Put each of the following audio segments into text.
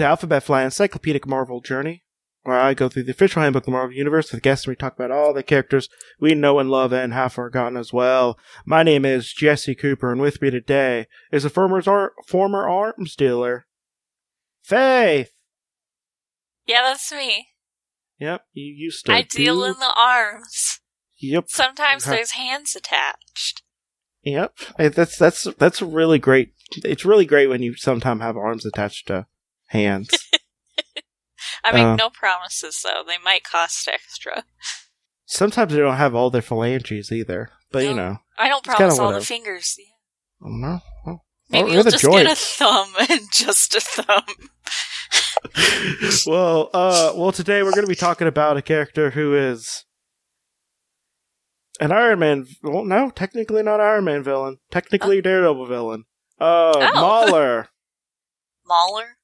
to Alphabet Flight Encyclopedic Marvel Journey, where I go through the official handbook of the Marvel Universe with guests and we talk about all the characters we know and love and have forgotten as well. My name is Jesse Cooper, and with me today is a former, ar- former arms dealer, Faith. Yeah, that's me. Yep, you used to. I deal do- in the arms. Yep, Sometimes Okay. there's hands attached. yep. That's that's that's really great. It's really great when you sometimes have arms attached to hands. I make Uh. no promises though. They might cost extra. sometimes they don't have all their phalanges either, but you know, I don't promise all the fingers. I don't know. Well, Maybe you'll just get a thumb and just a thumb. well, uh, well, today we're going to be talking about a character who is an Iron Man. Well, no, technically not Iron Man villain. Technically a Daredevil villain. Uh, Oh. Mauler. Mauler?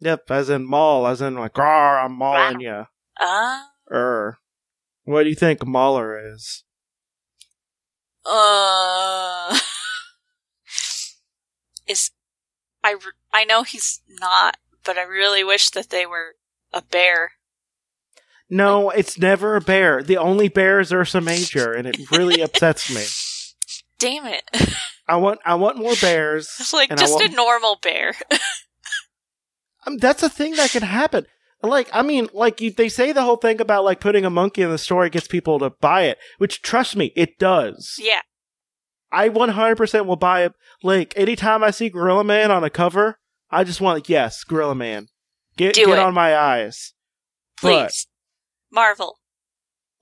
Yep, as in Maul, as in like, Rawr, I'm mauling you." Ah. Er. What do you think Mauler is? Uh. Is. I I know he's not, but I really wish that they were a bear. No, it's never a bear. The only bear is Ursa Major, and it really upsets me. Damn it. I want, I want more bears. It's like just want- a normal bear. Um, that's a thing that can happen. Like, I mean, like you, they say the whole thing about like putting a monkey in the story gets people to buy it, which trust me, it does. yeah. I 100% will buy it. Like, anytime I see Gorilla Man on a cover, I just want, like, yes, Gorilla Man. Get, Do get it. on my eyes. Please. Marvel.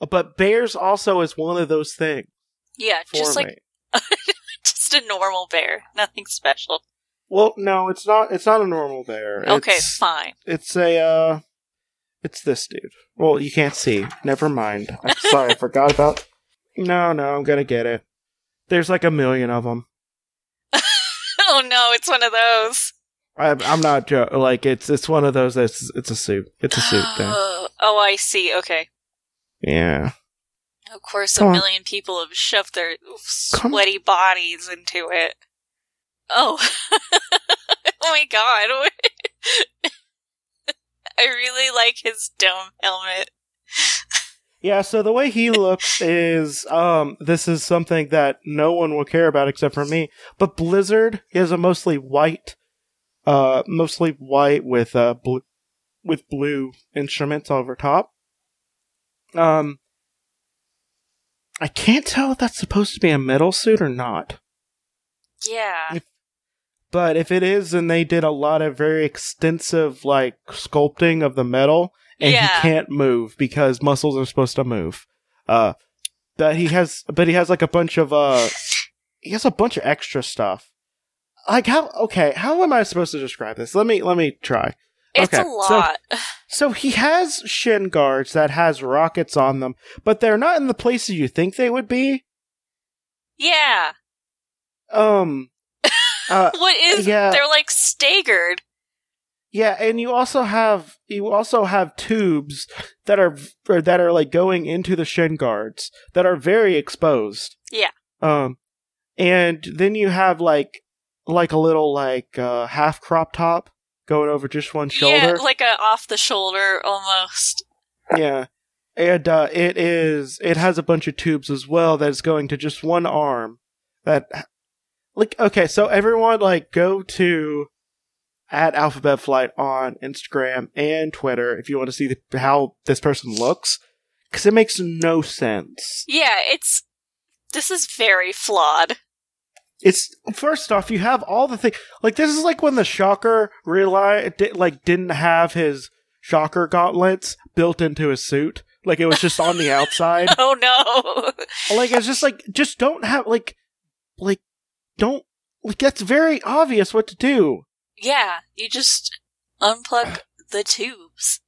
But, but Bears also is one of those things Yeah, just like just a normal bear. Nothing special. Well, no, it's not, it's not a normal bear. Okay, It's, fine. it's a, uh, it's this dude. Well, you can't see. Never mind. I'm sorry, I forgot about. No, no, I'm gonna get it. There's like a million of them. Oh no, it's one of those. I'm, I'm not jo- like it's it's one of those that's it's a suit. It's a suit thing. Oh, oh, I see. Okay. Yeah. Of course, Come a on. million people have shoved their Come- sweaty bodies into it. Oh. oh my god. I really like his dome helmet. Yeah, so the way he looks is um this is something that no one will care about except for me. But Blizzard is a mostly white uh mostly white with uh blue with blue instruments over top. Um I can't tell if that's supposed to be a metal suit or not. Yeah. But if it is, then they did a lot of very extensive like sculpting of the metal, and Yeah. he can't move because muscles are supposed to move. Uh, but he has, but he has like a bunch of uh, he has a bunch of extra stuff. Like how? Okay, how am I supposed to describe this? Let me let me try. It's okay, a so- lot. So he has shin guards that has rockets on them, but they're not in the places you think they would be. yeah. Um, uh, What is yeah. they're like staggered. Yeah, and you also have you also have tubes that are that are like going into the shin guards that are very exposed. Yeah. Um, and then you have like like a little like uh, half crop top going over just one shoulder. Yeah, like a off the shoulder almost. Yeah. And uh, it is it has a bunch of tubes as well that is going to just one arm. That like okay, so everyone like go to at Alphabet Flight on Instagram and Twitter if you want to see the, how this person looks because it makes no sense. Yeah, it's this is very flawed. It's first off, you have all the things like this is like when the Shocker realized like didn't have his Shocker gauntlets built into his suit. Like it was just on the outside. Oh no. like it's just like just don't have like like don't like that's very obvious what to do. yeah, you just unplug the tubes.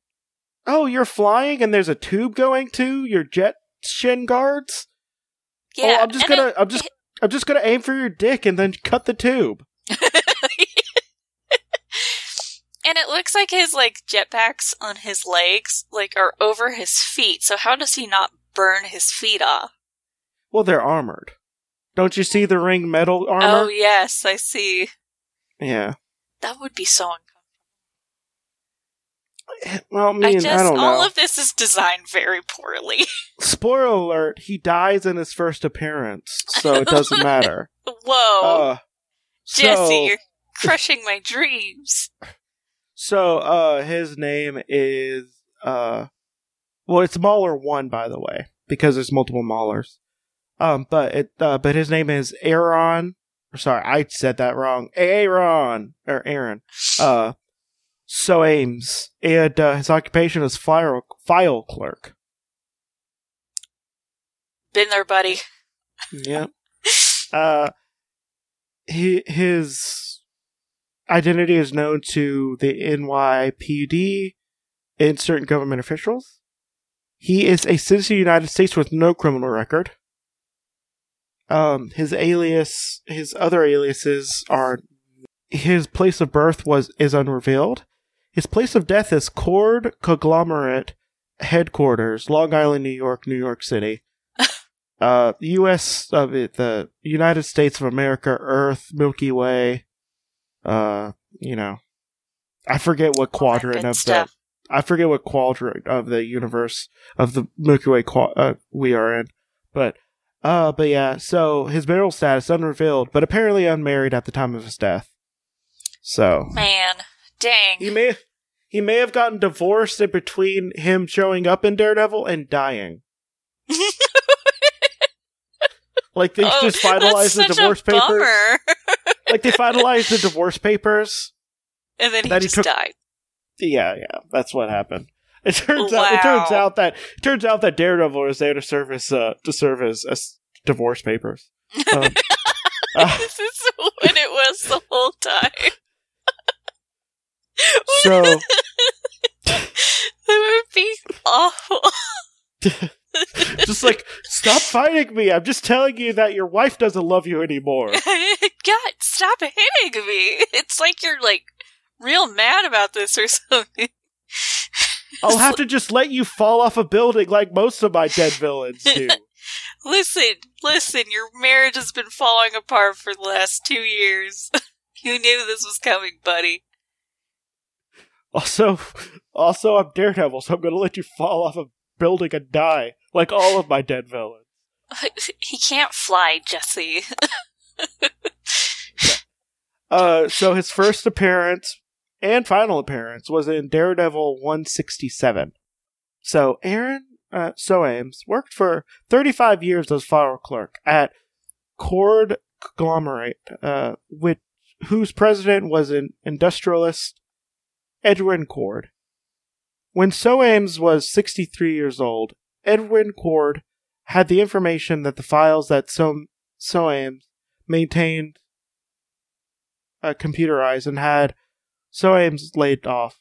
Oh, you're flying and there's a tube going to your jet shin guards. Oh, yeah, oh, I'm just gonna I'm just I'm just gonna aim for your dick and then cut the tube. and it looks like his like jetpacks on his legs like are over his feet. So how does he not burn his feet off? Well, they're armored. Don't you see the ring metal armor? Oh yes, I see. Yeah. That would be so uncomfortable. well, I I I, just don't know. all of this is designed very poorly. Spoiler alert: he dies in his first appearance, so it doesn't matter. Whoa, Uh, Jesse, so, you're crushing my dreams. so uh, his name is uh, well, it's Mauler one, by the way, because there's multiple Maulers. Um, but it, uh, but his name is Aaron. or Sorry, I said that wrong. Aaron or Aaron. Uh, Soames, and uh, his occupation is file file clerk. Been there, buddy. Yep. uh, he, his identity is known to the NYPD and certain government officials. He is a citizen of the United States with no criminal record. Um, his alias, his other aliases are his place of birth was is unrevealed. His place of death is Cord Conglomerate Headquarters, Long Island, New York, New York City uh US of it the United States of America Earth Milky Way uh you know I forget what quadrant of stuff. the I forget what quadrant of the universe of the Milky Way qua- uh, we are in but uh but yeah so his marital status unrevealed but apparently unmarried at the time of his death so Man, dang. he may he may have gotten divorced in between him showing up in Daredevil and dying like they Oh, just finalized the divorce papers. Like they finalized the divorce papers. and then he That he took- died. Yeah, yeah, that's what happened. It turns out. It turns out that it turns out that Daredevil is there to serve as uh, to serve as, as divorce papers. Um, uh, this is what it was the whole time. so That would be awful. just like stop fighting me. I'm just telling you that your wife doesn't love you anymore. God, stop hitting me. It's like you're like real mad about this or something. I'll have to just let you fall off a building like most of my dead villains do. Listen, listen, your marriage has been falling apart for the last two years. you knew this was coming, buddy. Also, also, I'm Daredevil, so I'm gonna let you fall off a building and die, like all of my dead villains. He can't fly, Jesse. Uh, so his first appearance and final appearance was in Daredevil 167. So Aaron uh, Soames worked for 35 years as file clerk at Cord Conglomerate, uh, which whose president was an industrialist Edwin Cord. When Soames was 63 years old, Edwin Cord had the information that the files that so- Soames maintained uh, computerized and had Soames laid off.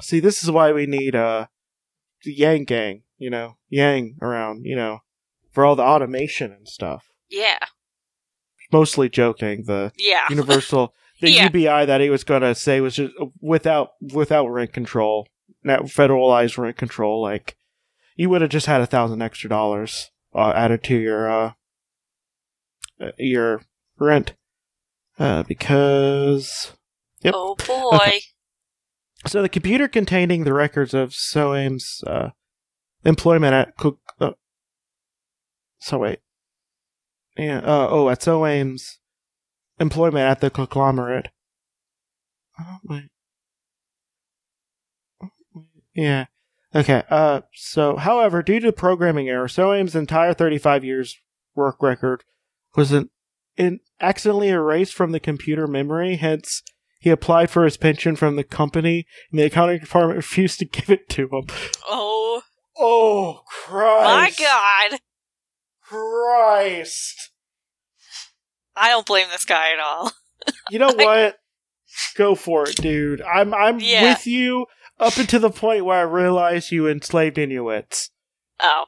See, this is why we need uh, the Yang Gang, you know, Yang around, you know, for all the automation and stuff. Yeah. Mostly joking. The Yeah. Universal, the Yeah. UBI that he was going to say was just without without rent control, not federalized rent control. Like you would have just had a thousand extra dollars uh, added to your uh, uh, your rent uh, because Yep. Oh boy. so the computer containing the records of Soames' uh, employment at Cook. Uh, so wait, yeah. Uh, oh, at Soames' employment at the conglomerate. Oh wait. Oh, wait. Yeah. Okay. Uh. So, however, due to programming error, Soames' entire 35 years work record was an, in accidentally erased from the computer memory. Hence, he applied for his pension from the company, and the accounting department refused to give it to him. Oh Oh, Christ. my god. Christ! I don't blame this guy at all. You know what? Go for it, dude. I'm I'm Yeah. with you up until the point where I realize you enslaved Inuits. Oh.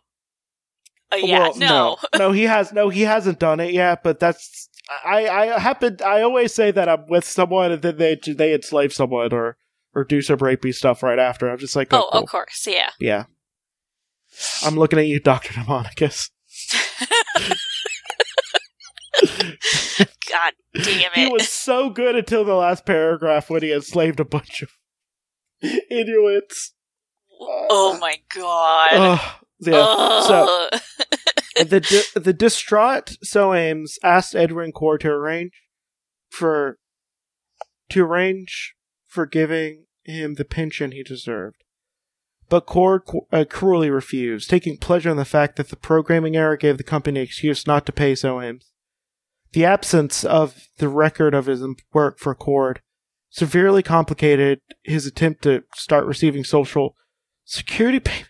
Uh, yeah, Well, no. no, no, he has no, he hasn't done it yet. But that's I I happen I always say that I'm with someone and then they they enslave someone or or do some rapey stuff right after. I'm just like, oh, Oh, cool. of course, yeah. yeah. I'm looking at you, Doctor Demonicus. God damn it! he was so good until the last paragraph when he enslaved a bunch of Inuits. oh my god. Ugh. yeah. So Ugh. the di- the distraught Soames asked Edwin Cord to arrange for to arrange for giving him the pension he deserved. But Cord uh, cruelly refused, taking pleasure in the fact that the programming error gave the company an excuse not to pay Soames. The absence of the record of his work for Cord severely complicated his attempt to start receiving social security pay.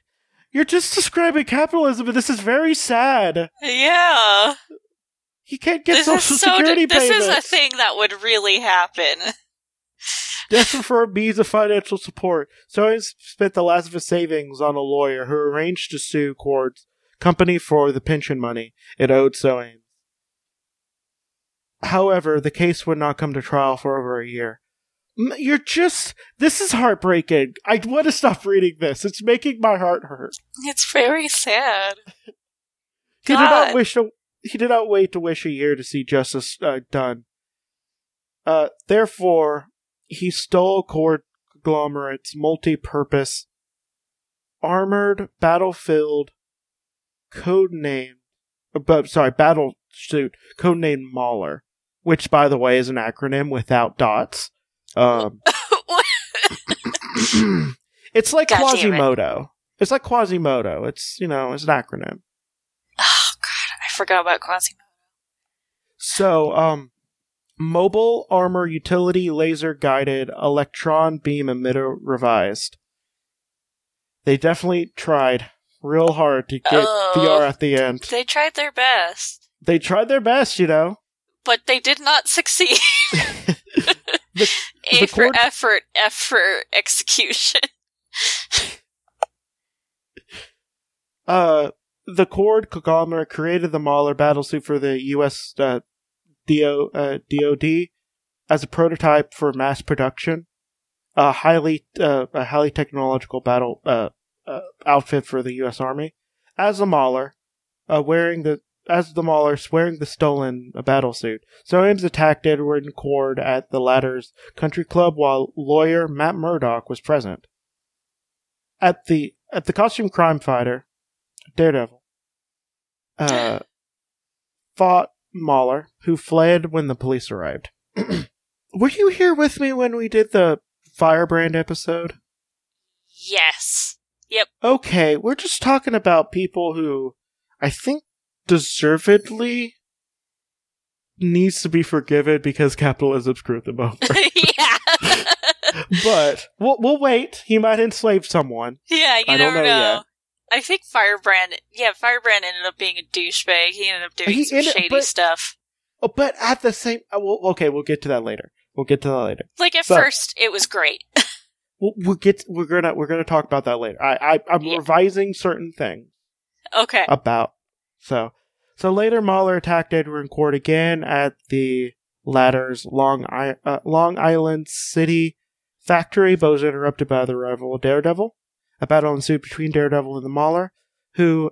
You're just describing capitalism, and this is very sad. yeah. He can't get This social so security this payments. is a thing that would really happen. Desperate for a means of financial support, so he spent the last of his savings on a lawyer who arranged to sue Cord's company for the pension money it owed Soames. However, the case would not come to trial for over a year. You're just. This is heartbreaking. I want to stop reading this. It's making my heart hurt. It's very sad. He did not wish to. He did not wait to wish a year to see justice uh, done. Uh, therefore, he stole Cord Conglomerate's multi-purpose, armored battlefield, codenamed, uh, but sorry, battle suit codenamed Mauler, which, by the way, is an acronym without dots. Um, it's like God damn it. Quasimodo. It's like Quasimodo. It's you know, it's an acronym. oh god, I forgot about Quasimodo. So, um, mobile armor utility laser guided electron beam emitter revised. They definitely tried real hard to get Oh. VR at the end. They tried their best, They tried their best, you know. but they did not succeed. The- A the for cord- effort, F for execution. Uh, the Cord conglomerate created the Mauler battlesuit for the U.S. Uh, DO, uh, DoD as a prototype for mass production. A highly, uh, a highly technological battle uh, uh, outfit for the U.S. Army. As a Mauler, uh, wearing the as the Mauler wearing the stolen uh, battlesuit, Soames attacked Edward Cord at the latter's country club while lawyer Matt Murdock was present. At the at the costume crime fighter, Daredevil, uh, fought Mauler, who fled when the police arrived. Were you here with me when we did the Firebrand episode? Yes. Yep. Okay, we're just talking about people who I think deservedly needs to be forgiven because capitalism screwed them over. yeah. but we'll we'll wait. He might enslave someone. yeah, you I don't never know know. yet. I think Firebrand, yeah, Firebrand ended up being a douchebag. He ended up doing He some ended- shady but- stuff. Oh, but at the same, uh, well, okay, we'll get to that later. We'll get to that later. Like at So- first, it was great. We'll, we'll get. We're gonna. We're gonna talk about that later. I. I I'm Yeah. revising certain things okay. about. So. So later, Mauler attacked Edward Cord again at the latter's Long I- uh, Long Island City factory, but was interrupted by the arrival of Daredevil. A battle ensued between Daredevil and the Mauler, who,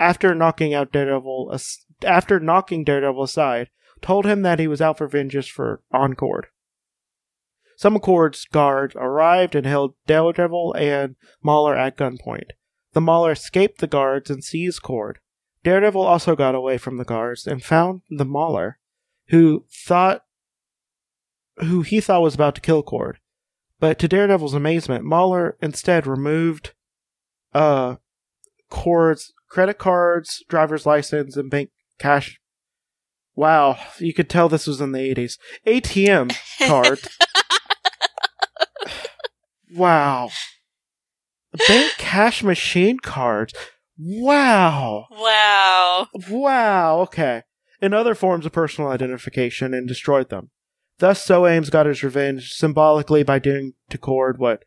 after knocking out Daredevil, as- after knocking Daredevil aside, told him that he was out for vengeance for Encord. Some Accord's guards arrived and held Daredevil and Mauler at gunpoint. The Mauler escaped the guards and seized Cord. Daredevil also got away from the guards and found the Mauler, who thought who he thought was about to kill Cord. But to Daredevil's amazement, Mauler instead removed uh Cord's credit cards, driver's license, and bank cash. Wow, you could tell this was in the 80s. ATM card. wow. Bank cash machine cards. Wow. Wow. Wow, okay. And other forms of personal identification and destroyed them. Thus, Soames got his revenge symbolically by doing to Cord what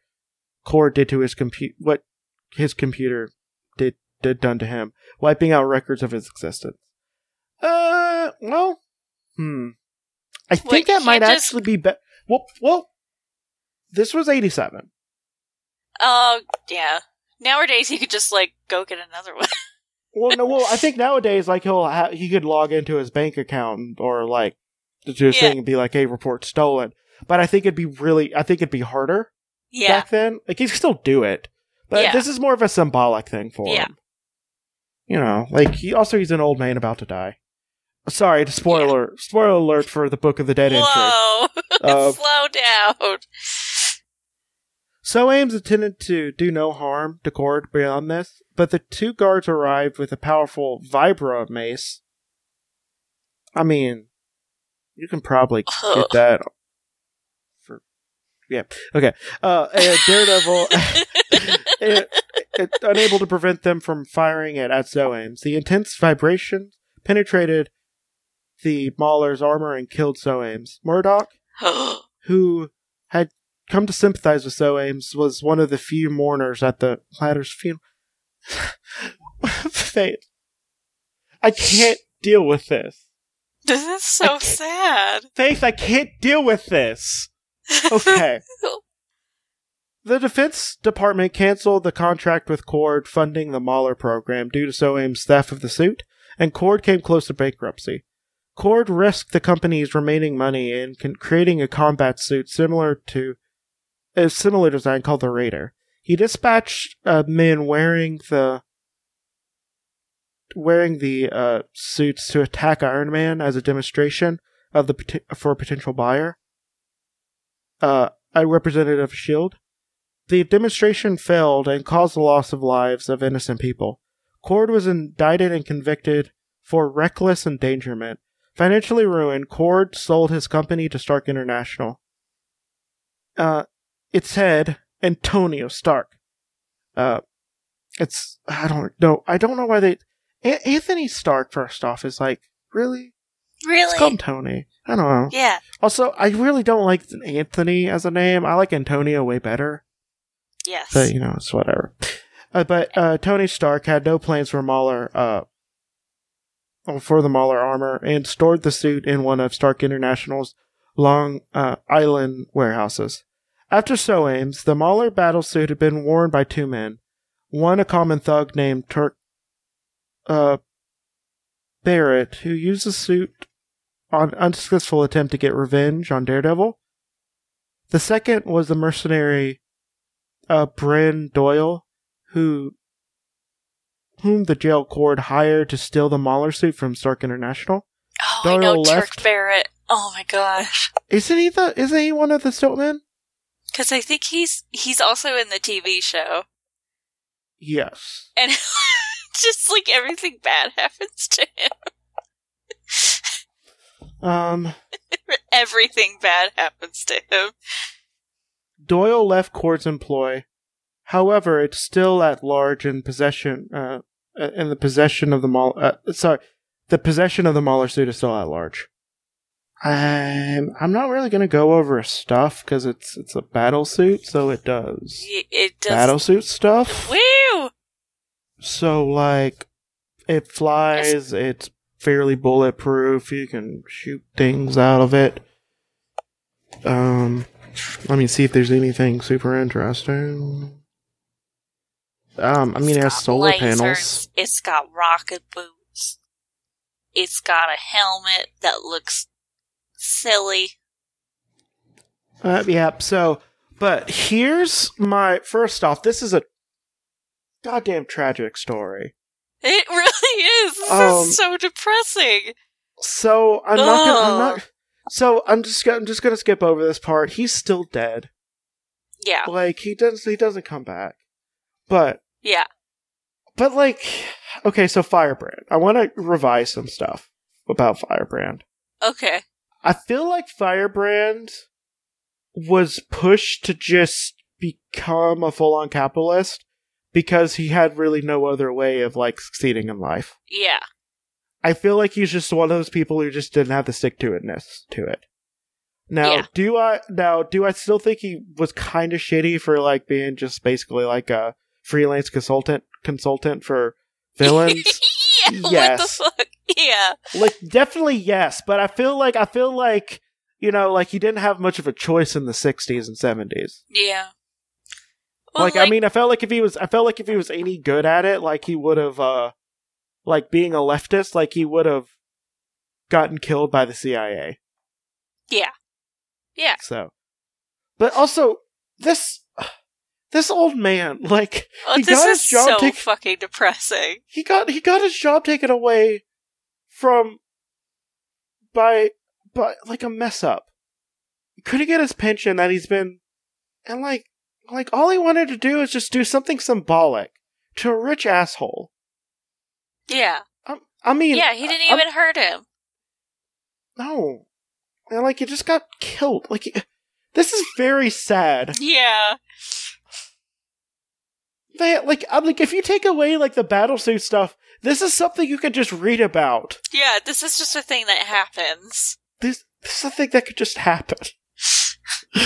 Cord did to his compu- what his computer did did done to him, wiping out records of his existence. Uh, well, hmm. I think that might just- actually be better. Well, well, this was eighty-seven. Oh, yeah. Nowadays, you could just, like, go get another one. well, no, well, I think nowadays, like he'll ha- he could log into his bank account or like to do Yeah. thing and be like, "Hey, report stolen." But I think it'd be really, I think it'd be harder Yeah. back then. Like he could still do it, but Yeah. this is more of a symbolic thing for Yeah. him. You know, like he also he's an old man about to die. Sorry, spoiler spoiler alert for the Book of the Dead entry. Whoa. Uh, Slow down. Soames intended to do no harm to Cord beyond this, but the two guards arrived with a powerful Vibra mace. I mean, you can probably get that for yeah. Okay. Uh, and Daredevil, it, unable to prevent them from firing it at Soames. The intense vibrations penetrated the Mauler's armor and killed Soames. Murdock, who come to sympathize with Soames, was one of the few mourners at the latter's funeral. Faith, I can't deal with this. this is so sad. Faith, I can't deal with this. Okay. the Defense Department canceled the contract with Cord funding the Mauler program due to Soames' theft of the suit, and Cord came close to bankruptcy. Cord risked the company's remaining money in con- creating a combat suit similar to a similar design called the Raider. He dispatched a man wearing the wearing the uh, suits to attack Iron Man as a demonstration of the for a potential buyer. Uh, a representative of Shield. The demonstration failed and caused the loss of lives of innocent people. Cord was indicted and convicted for reckless endangerment. Financially ruined, Cord sold his company to Stark International. Uh, its said Antonio Stark. Uh, it's I don't know. I don't know why they. A- Anthony Stark, first off, is like really. Let's call him Tony. I don't know. Yeah. Also, I really don't like Anthony as a name. I like Antonio way better. Yes. But you know, it's whatever. Uh, but uh, Tony Stark had no plans for Mauler, uh, for the Mauler armor, and stored the suit in one of Stark International's Long uh, Island warehouses. After Soames, the Mauler battlesuit had been worn by two men. One, a common thug named Turk uh, Barrett, who used the suit on an unsuccessful attempt to get revenge on Daredevil. The second was the mercenary uh, Bryn Doyle, who whom the jail cord hired to steal the Mauler suit from Stark International. oh, I know Doyle Turk. Barrett. Oh my gosh. Isn't he the? Isn't he one of the Stiltmen? Because I think he's he's also in the TV show, Yes. and just like everything bad happens to him. Um, everything bad happens to him. Doyle left Cord's employ. However, it's still at large in possession. Uh, uh, in the possession of the Mauler. Uh, sorry, the possession of the Mauler suit is still at large. I'm I'm not really gonna go over stuff because it's it's a battle suit, so it does Y- It does. battle suit stuff. Woo! So like, it flies. It's fairly bulletproof. You can shoot things out of it. Um, let me see if there's anything super interesting. Um, I mean, it has got solar lasers, panels. It's got rocket boots. It's got a helmet that looks silly. Uh, yeah. So, but here's my first off. This is a goddamn tragic story. It really is. This Um, is so depressing. So I'm not. Gonna, I'm not. So I'm just. gonna- I'm just gonna skip over this part. He's still dead. Yeah, Like he doesn't. He doesn't come back. But yeah. But like, okay, so Firebrand. I want to revise some stuff about Firebrand. Okay. I feel like Firebrand was pushed to just become a full-on capitalist because he had really no other way of like succeeding in life. Yeah. I feel like he's just one of those people who just didn't have the stick to itness to it. Now, Yeah. do I now do I still think he was kind of shitty for like being just basically like a freelance consultant consultant for villains? yeah. What the Yes. fuck? Yeah. like definitely yes, but I feel like I feel like you know like he didn't have much of a choice in the 60s and 70s. Yeah. Well, like, I mean I felt like if he was I felt like if he was any good at it like he would have uh like being a leftist, like he would have gotten killed by the CIA. Yeah. Yeah. So, but also this this old man, like Oh, He this got is his job so taken- fucking depressing. he got he got his job taken away from by by like a mess up. He couldn't get his pension that he's been and like like all he wanted to do is just do something symbolic to a rich asshole. Yeah. I, I mean, Yeah, he didn't I'm- even hurt him. no, and like he just got killed. Like he- this is very sad. Yeah. They, like I'm like if you take away like the battlesuit stuff, this is something you can just read about. Yeah, this is just a thing that happens. This this is a thing that could just happen.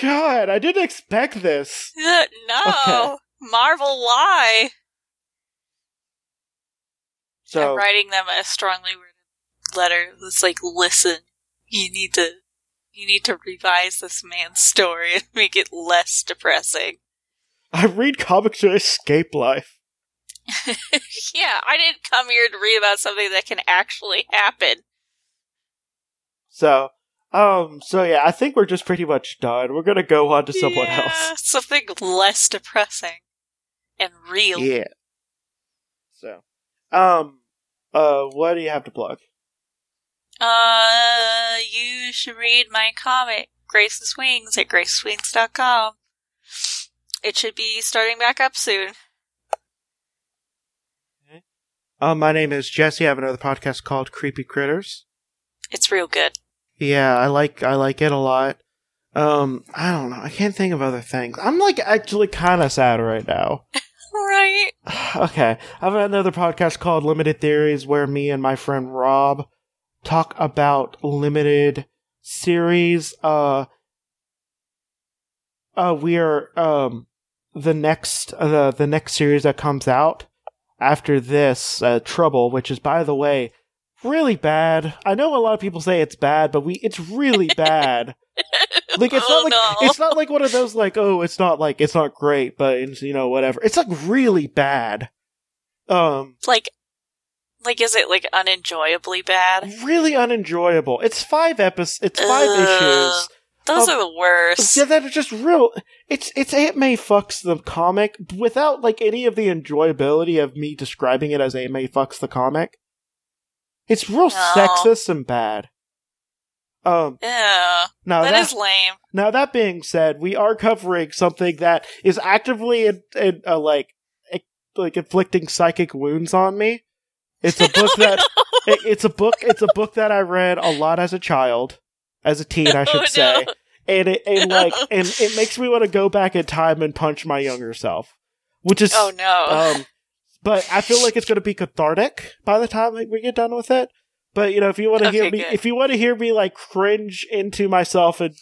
God, I didn't expect this. No. Okay. Marvel lie. So I'm writing them a strongly worded letter that's like, listen, you need to you need to revise this man's story and make it less depressing. I read comics to escape life. yeah, I didn't come here to read about something that can actually happen. So, um, so yeah, I think we're just pretty much done. We're gonna go on to someone Yeah, else. Something less depressing and real. Yeah. So, um, uh, what do you have to plug? Uh, you should read my comic, Grace's Wings, at graceswings.com. It should be starting back up soon. Um, my name is Jesse. I have another podcast called Creepy Critters. It's real good. Yeah, I like I like it a lot. Um, I don't know. I can't think of other things. I'm like actually kind of sad right now. Right? okay, I have another podcast called Limited Theories where me and my friend Rob talk about limited series. Uh, uh, we are um the next uh, the the next series that comes out after this uh, Trouble, which is by the way really bad. I know a lot of people say it's bad, but we it's really bad. Like it's Oh, not like no. it's not like one of those like oh it's not like it's not great, but it's, you know whatever. It's like really bad. Um, Like, like, is it like unenjoyably bad? really unenjoyable. It's five episodes. It's five Ugh. issues. Those Um, are the worst. Yeah, that are just real. It's it's Aunt May fucks the comic without like any of the enjoyability of me describing it as Aunt May fucks the comic. It's real No. sexist and bad. Um, Yeah, now that that, is lame. now that being said, we are covering something that is actively in, in, uh, like eh, like inflicting psychic wounds on me. It's a book that it, it's a book. It's a book that I read a lot as a child, as a teen, I should Oh, say, no. And it and like and it makes me want to go back in time and punch my younger self, which is Oh no. um. But I feel like it's going to be cathartic by the time like, we get done with it. But you know, if you want to hear me, good. if you want to hear me like cringe into myself and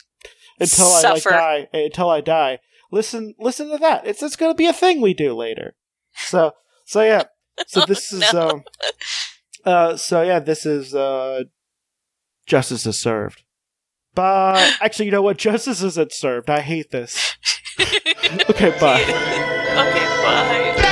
until I like die, until I die, listen, listen to that. It's it's going to be a thing we do later. So so yeah. So this is No. um. Uh. So yeah, this is uh. Justice is served. But actually, you know what? Justice isn't served. I hate this. Okay, bye. okay, bye.